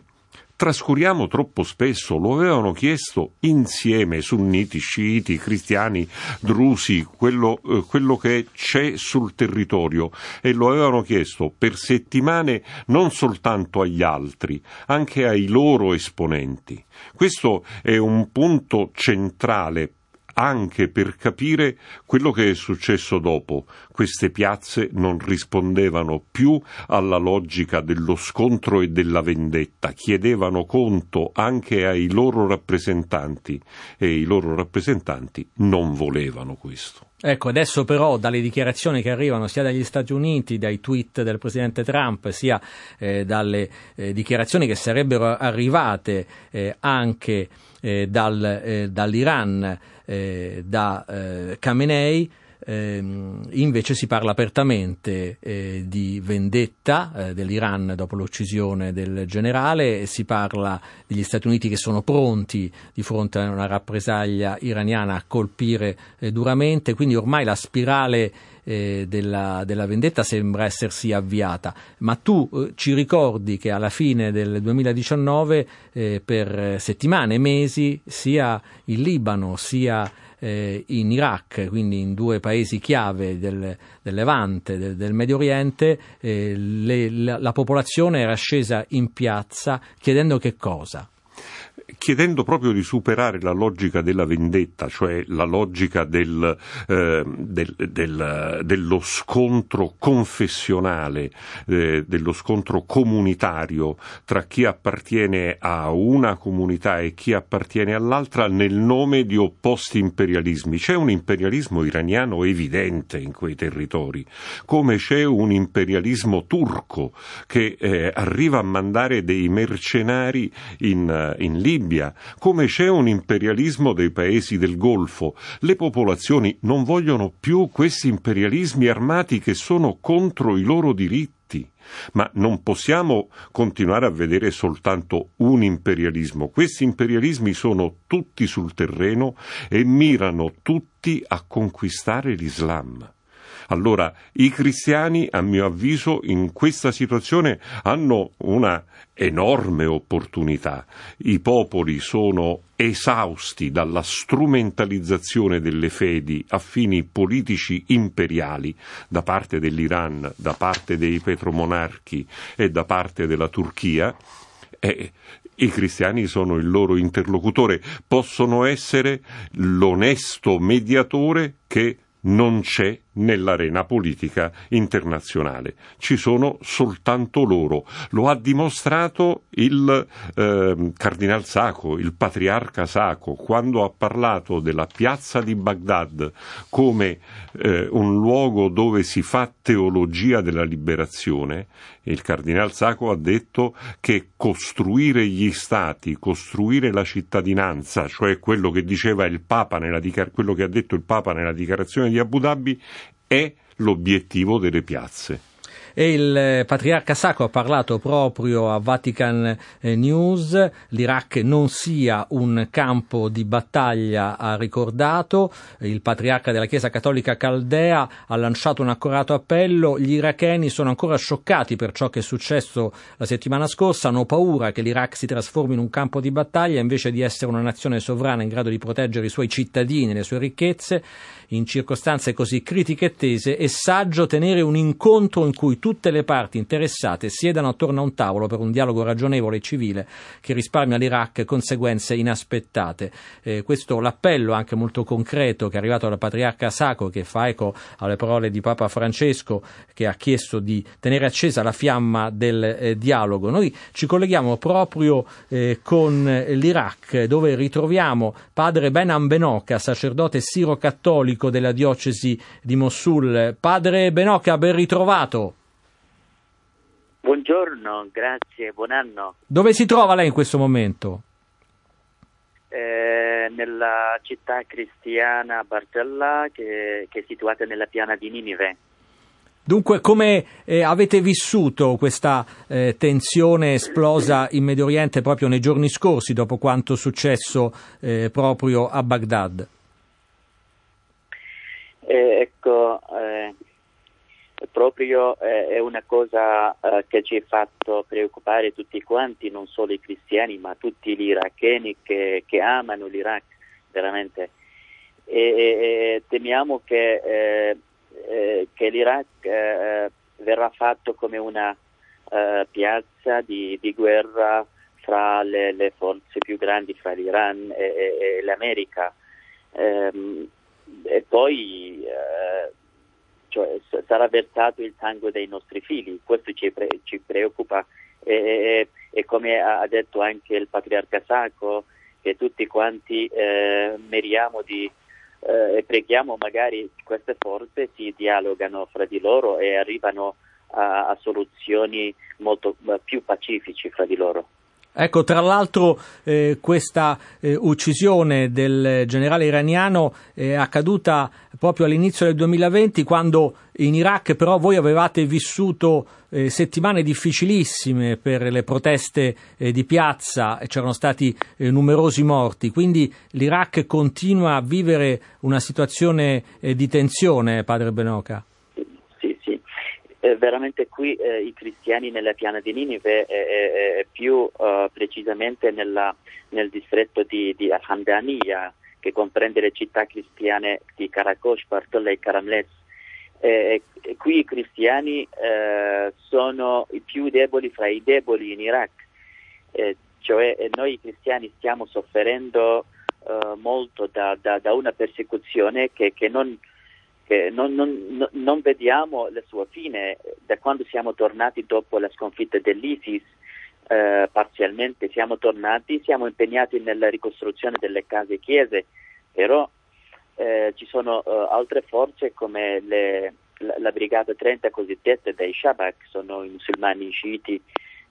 trascuriamo troppo spesso, lo avevano chiesto insieme sunniti, sciiti, cristiani, drusi, quello, eh, quello che c'è sul territorio e lo avevano chiesto per settimane non soltanto agli altri, anche ai loro esponenti. Questo è un punto centrale anche per capire quello che è successo dopo. Queste piazze non rispondevano più alla logica dello scontro e della vendetta, chiedevano conto anche ai loro rappresentanti e i loro rappresentanti non volevano questo. Ecco, adesso però dalle dichiarazioni che arrivano sia dagli Stati Uniti, dai tweet del Presidente Trump, sia eh, dalle eh, dichiarazioni che sarebbero arrivate eh, anche eh, dal, eh, dall'Iran, eh, da Khamenei, Ehm, invece si parla apertamente eh, di vendetta eh, dell'Iran dopo l'uccisione del generale, si parla degli Stati Uniti che sono pronti di fronte a una rappresaglia iraniana a colpire eh, duramente, quindi ormai la spirale eh, della, della, vendetta sembra essersi avviata, ma tu eh, ci ricordi che alla fine del 2019 eh, per settimane e mesi sia il Libano sia eh, in Iraq, quindi in due paesi chiave del, del Levante, del, del, Medio Oriente, eh, le, la, la popolazione era scesa in piazza chiedendo che cosa? Chiedendo proprio di superare la logica della vendetta, cioè la logica del, eh, del, del, dello scontro confessionale, eh, dello scontro comunitario tra chi appartiene a una comunità e chi appartiene all'altra nel nome di opposti imperialismi. C'è un imperialismo iraniano evidente in quei territori, come c'è un imperialismo turco che eh, arriva a mandare dei mercenari in, in Libia Libia, come c'è un imperialismo dei paesi del Golfo. Le popolazioni non vogliono più questi imperialismi armati che sono contro i loro diritti. Ma non possiamo continuare a vedere soltanto un imperialismo. Questi imperialismi sono tutti sul terreno e mirano tutti a conquistare l'Islam. Allora, i cristiani, a mio avviso, in questa situazione hanno una enorme opportunità. I popoli sono esausti dalla strumentalizzazione delle fedi a fini politici imperiali da parte dell'Iran, da parte dei petromonarchi e da parte della Turchia. E i cristiani sono il loro interlocutore, possono essere l'onesto mediatore che non c'è nell'arena politica internazionale. Ci sono soltanto loro. Lo ha dimostrato il eh, Cardinal Sacco, il patriarca Sacco, quando ha parlato della piazza di Baghdad come eh, un luogo dove si fa teologia della liberazione. Il Cardinal Sacco ha detto che costruire gli stati, costruire la cittadinanza, cioè quello che diceva il Papa nella quello che ha detto il Papa nella dichiarazione di Abu Dhabi, è l'obiettivo delle piazze. E il eh, patriarca Sacco ha parlato proprio a Vatican eh, News, l'Iraq non sia un campo di battaglia, ha ricordato, il patriarca della Chiesa Cattolica Caldea ha lanciato un accorato appello, gli iracheni sono ancora scioccati per ciò che è successo la settimana scorsa, hanno paura che l'Iraq si trasformi in un campo di battaglia invece di essere una nazione sovrana in grado di proteggere i suoi cittadini e le sue ricchezze, in circostanze così critiche e tese è saggio tenere un incontro in cui tutte le parti interessate siedano attorno a un tavolo per un dialogo ragionevole e civile che risparmi all'Iraq conseguenze inaspettate. Eh, questo l'appello anche molto concreto che è arrivato dal patriarca Sacco che fa eco alle parole di Papa Francesco che ha chiesto di tenere accesa la fiamma del eh, dialogo. Noi ci colleghiamo proprio eh, con l'Iraq dove ritroviamo padre Benan Benoca, sacerdote siro-cattolico della diocesi di Mosul. Padre Benoca, ben ritrovato. Buongiorno, grazie, buon anno. Dove si trova lei in questo momento? Eh, nella città cristiana Bartella che, che, è situata nella piana di Ninive. Dunque, come eh, avete vissuto questa eh, tensione esplosa in Medio Oriente proprio nei giorni scorsi, dopo quanto successo eh, proprio a Baghdad? Eh, ecco, eh, proprio eh, è una cosa eh, che ci ha fatto preoccupare tutti quanti, non solo i cristiani, ma tutti gli iracheni che, che amano l'Iraq, veramente. E, e temiamo che, eh, che l'Iraq verrà fatto come una piazza di, di, guerra fra le, le, forze più grandi, fra l'Iran e, e, e l'America. Ehm, e poi cioè sarà versato il sangue dei nostri figli, questo ci, pre- ci preoccupa e, e, e, come ha detto anche il patriarca Sacco, che tutti quanti eh, meriamo di eh, e preghiamo magari queste forze si dialogano fra di loro e arrivano a, a soluzioni molto più pacifici fra di loro. Ecco, tra l'altro eh, questa eh, uccisione del generale iraniano è accaduta proprio all'inizio del 2020 quando in Iraq però voi avevate vissuto eh, settimane difficilissime per le proteste eh, di piazza e c'erano stati eh, numerosi morti, quindi l'Iraq continua a vivere una situazione eh, di tensione, padre Benoca eh, veramente qui eh, i cristiani nella piana di Ninive, eh, più eh, precisamente nella, nel distretto di, di Hamdaniya, che comprende le città cristiane di Karakosh, Bartolla e Karamles. qui i cristiani eh, sono i più deboli fra i deboli in Iraq, eh, cioè noi cristiani stiamo soffrendo molto da, da, da, una persecuzione che, che non non, non, non, vediamo la sua fine da quando siamo tornati dopo la sconfitta dell'ISIS. Eh, parzialmente siamo tornati, siamo impegnati nella ricostruzione delle case e chiese, però eh, ci sono eh, altre forze come le, la, la, brigata 30 cosiddetta dei Shabak, sono i musulmani sciiti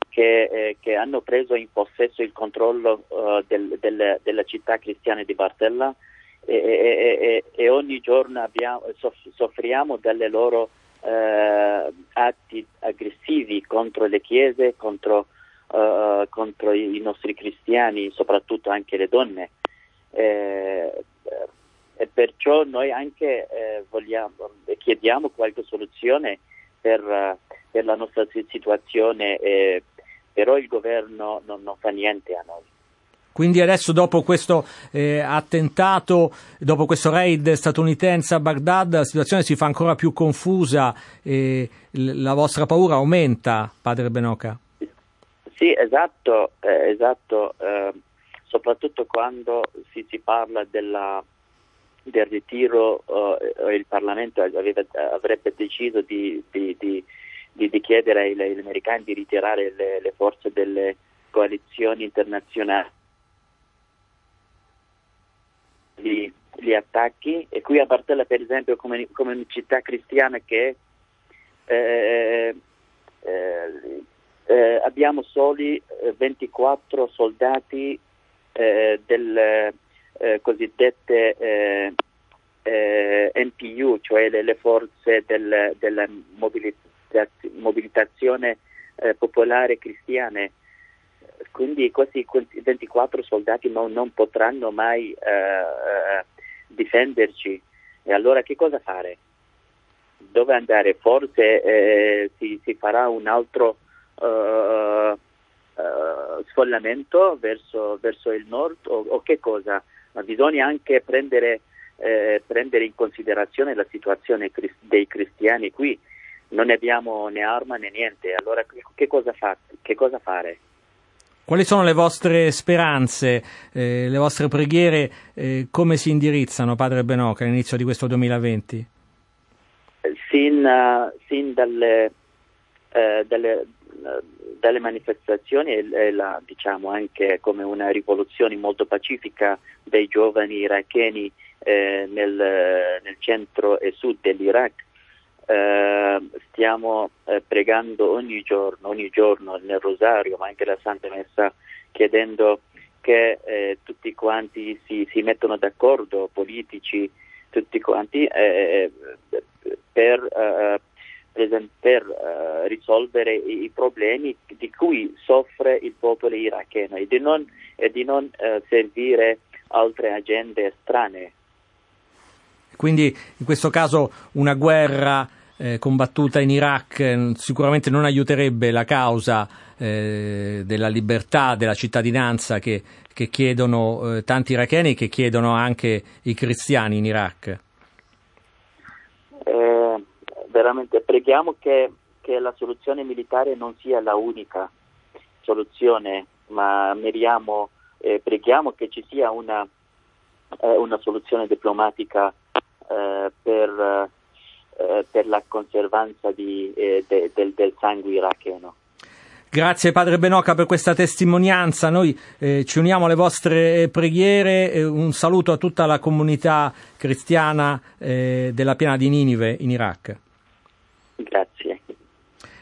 che, eh, che, hanno preso in possesso il controllo uh, del, del, della città cristiana di Bartella e, e, e ogni giorno abbiamo, soffriamo delle loro eh, atti aggressivi contro le chiese, contro, eh, contro, i nostri cristiani, soprattutto anche le donne. Eh, e perciò noi anche eh, vogliamo, chiediamo qualche soluzione per, per la nostra situazione, però il governo non, non fa niente a noi. Quindi adesso dopo questo eh, attentato, dopo questo raid statunitense a Baghdad, la situazione si fa ancora più confusa e la vostra paura aumenta, padre Benoca? Sì, esatto, eh, esatto. Eh, soprattutto quando si, si parla della, del ritiro, eh, il Parlamento aveva, avrebbe deciso di, di, di, di chiedere agli americani di ritirare le, le forze delle coalizioni internazionali gli, gli attacchi. E qui a Bartella per esempio come, come città cristiana che eh, eh, eh, abbiamo soli 24 eh, soldati eh, delle eh, cosiddette NPU, cioè le, le forze del, della mobilitazione popolare cristiane quindi questi 24 soldati non, non potranno mai eh, eh, difenderci. E allora che cosa fare? Dove andare? Forse eh, si, si, farà un altro uh, uh, sfollamento verso, verso, il nord o, o, che cosa? Ma bisogna anche prendere, eh, prendere in considerazione la situazione dei cristiani qui. non abbiamo né arma né niente, allora che cosa, fa, che cosa fare? Quali sono le vostre speranze, eh, le vostre preghiere, eh, come si indirizzano, Padre Benoca, all'inizio di questo 2020? Sin, uh, sin dalle, uh, dalle, uh, dalle, manifestazioni e la, diciamo anche come una rivoluzione molto pacifica dei giovani iracheni eh, nel, nel centro e sud dell'Iraq, eh, stiamo eh, pregando ogni giorno, ogni giorno nel rosario, ma anche la Santa Messa, chiedendo che eh, tutti quanti si, si mettano d'accordo, politici, tutti quanti, eh, eh, per, eh, per risolvere i, i, problemi di cui soffre il popolo iracheno e di non, e di non servire altre agende strane. Quindi in questo caso una guerra eh, combattuta in Iraq eh, sicuramente non aiuterebbe la causa eh, della libertà, della cittadinanza che, che chiedono eh, tanti iracheni e che chiedono anche i cristiani in Iraq. Eh, veramente preghiamo che, che la soluzione militare non sia la unica soluzione, ma miriamo, eh, preghiamo che ci sia una, una soluzione diplomatica per eh, per la conservanza di, eh, de, del, del sangue iracheno. Grazie Padre Benoca per questa testimonianza, noi eh, ci uniamo alle vostre preghiere, eh, un saluto a tutta la comunità cristiana eh, della piana di Ninive in Iraq.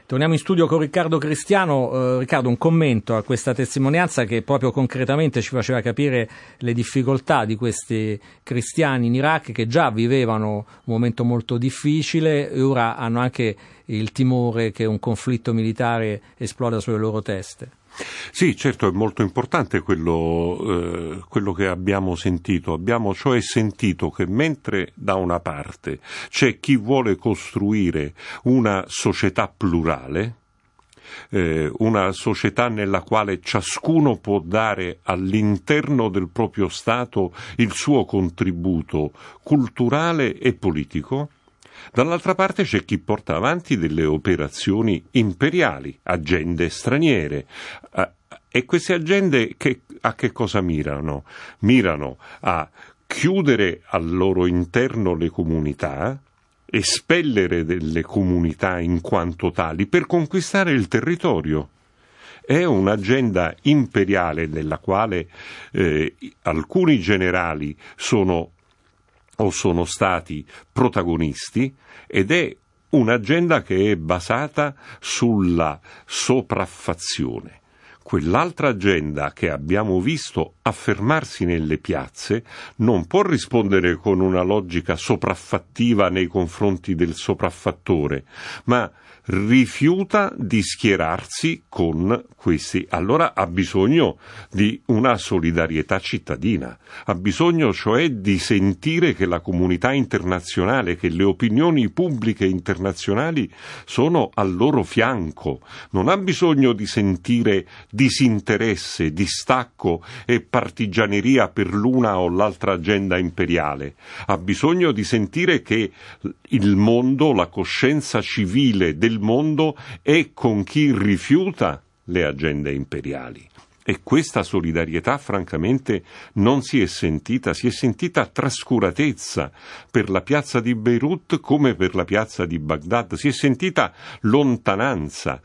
Torniamo in studio con Riccardo Cristiano. Eh, Riccardo, un commento a questa testimonianza che proprio concretamente ci faceva capire le difficoltà di questi cristiani in Iraq che già vivevano un momento molto difficile e ora hanno anche il timore che un conflitto militare esploda sulle loro teste. Sì, certo, è molto importante quello, eh, quello, che abbiamo sentito. Abbiamo cioè sentito che mentre da una parte c'è chi vuole costruire una società plurale, eh, una società nella quale ciascuno può dare all'interno del proprio Stato il suo contributo culturale e politico, Dall'altra parte c'è chi porta avanti delle operazioni imperiali, agende straniere. E queste agende che, a che cosa mirano? Mirano a chiudere al loro interno le comunità, espellere delle comunità in quanto tali per conquistare il territorio. È un'agenda imperiale nella quale eh, alcuni generali sono o sono stati protagonisti ed è un'agenda che è basata sulla sopraffazione. Quell'altra agenda che abbiamo visto affermarsi nelle piazze non può rispondere con una logica sopraffattiva nei confronti del sopraffattore, ma rifiuta di schierarsi con questi. Allora ha bisogno di una solidarietà cittadina, ha bisogno cioè di sentire che la comunità internazionale, che le opinioni pubbliche internazionali sono al loro fianco, non ha bisogno di sentire disinteresse, distacco e partigianeria per l'una o l'altra agenda imperiale, ha bisogno di sentire che il mondo, la coscienza civile del mondo è con chi rifiuta le agende imperiali. E questa solidarietà francamente non si è sentita, si è sentita trascuratezza per la piazza di Beirut come per la piazza di Baghdad, si è sentita lontananza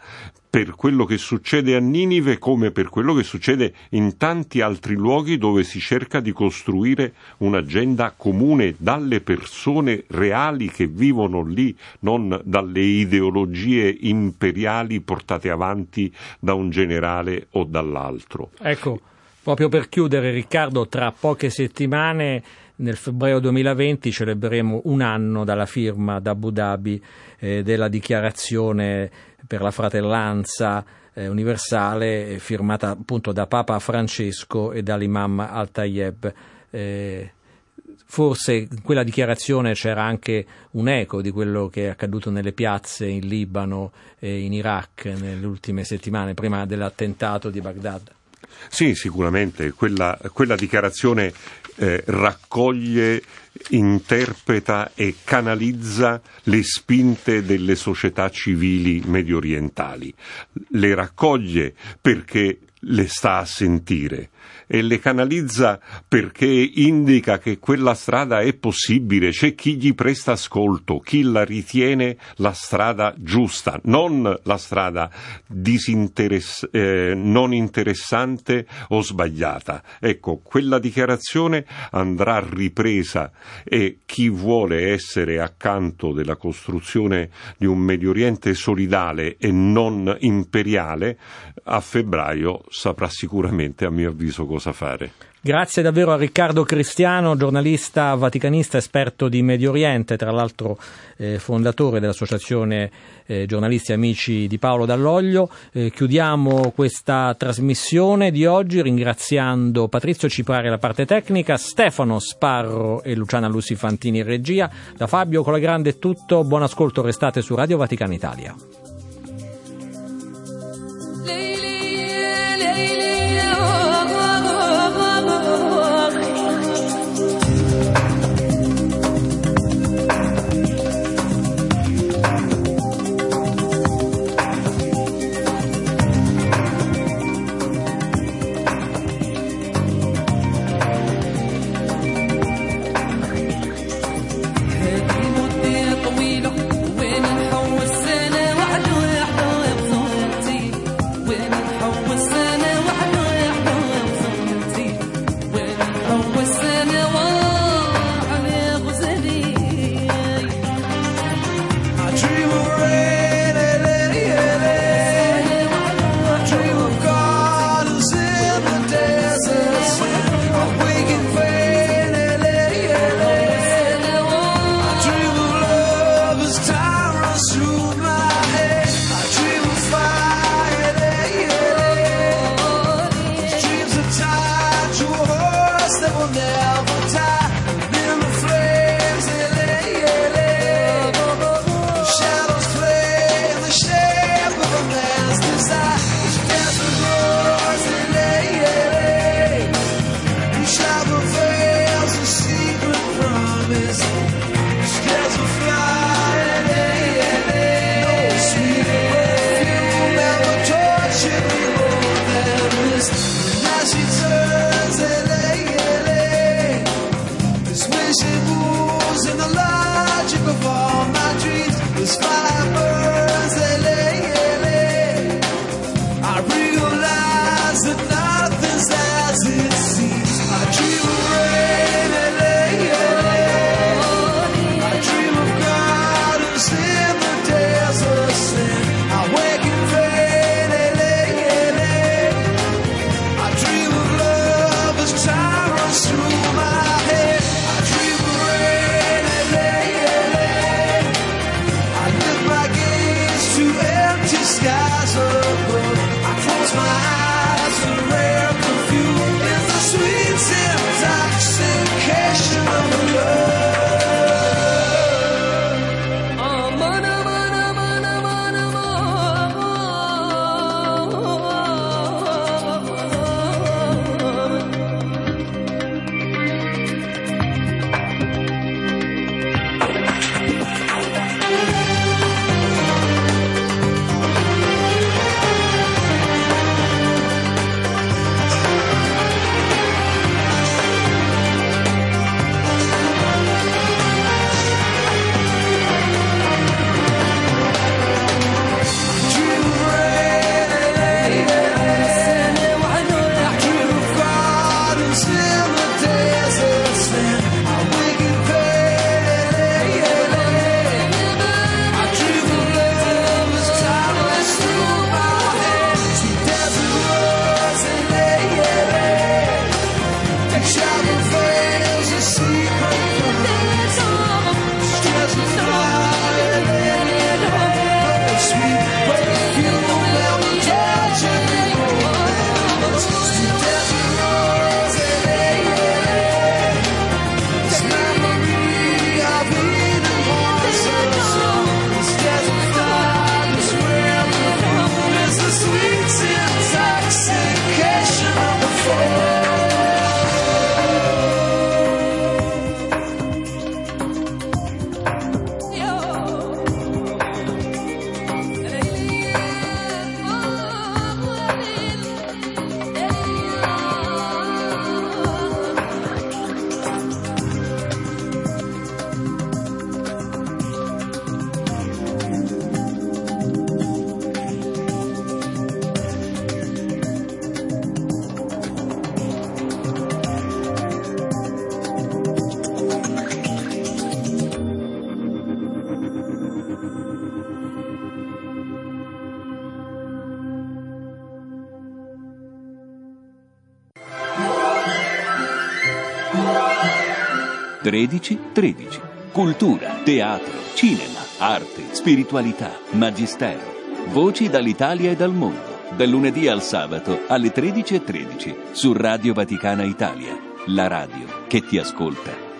per quello che succede a Ninive come per quello che succede in tanti altri luoghi dove si cerca di costruire un'agenda comune dalle persone reali che vivono lì, non dalle ideologie imperiali portate avanti da un generale o dall'altro. Ecco, proprio per chiudere Riccardo, tra poche settimane nel febbraio 2020 celebreremo un anno dalla firma da Abu Dhabi eh, della dichiarazione per la fratellanza eh, universale eh, firmata appunto da Papa Francesco e dall'imam Al-Tayeb. Eh, forse in quella dichiarazione c'era anche un eco di quello che è accaduto nelle piazze in Libano e in Iraq nelle ultime settimane, prima dell'attentato di Baghdad. Sì, sicuramente quella, quella dichiarazione eh, raccoglie, interpreta e canalizza le spinte delle società civili medio orientali. Le raccoglie perché le sta a sentire e le canalizza perché indica che quella strada è possibile, c'è chi gli presta ascolto, chi la ritiene la strada giusta, non la strada disinteress- eh, non interessante o sbagliata. Ecco, quella dichiarazione andrà ripresa e chi vuole essere accanto della costruzione di un Medio Oriente solidale e non imperiale, a febbraio saprà sicuramente, a mio avviso, cosa fare. Grazie davvero a Riccardo Cristiano, giornalista vaticanista, esperto di Medio Oriente, tra l'altro eh, fondatore dell'Associazione eh, Giornalisti Amici di Paolo Dall'Oglio. Eh, chiudiamo questa trasmissione di oggi ringraziando Patrizio Ciprari alla parte tecnica, Stefano Sparro e Luciana Lucifantini in regia. Da Fabio Colagrande è tutto, buon ascolto, restate su Radio Vaticana Italia. 13 13. Cultura, teatro, cinema, arte, spiritualità, magistero. Voci dall'Italia e dal mondo. Dal lunedì al sabato alle 13.13 13, su Radio Vaticana Italia. La radio che ti ascolta.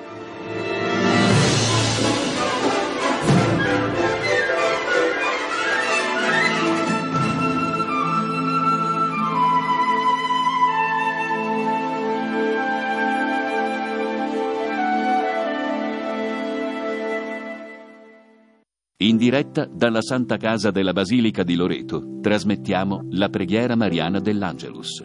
Diretta dalla Santa Casa della Basilica di Loreto trasmettiamo la preghiera mariana dell'Angelus.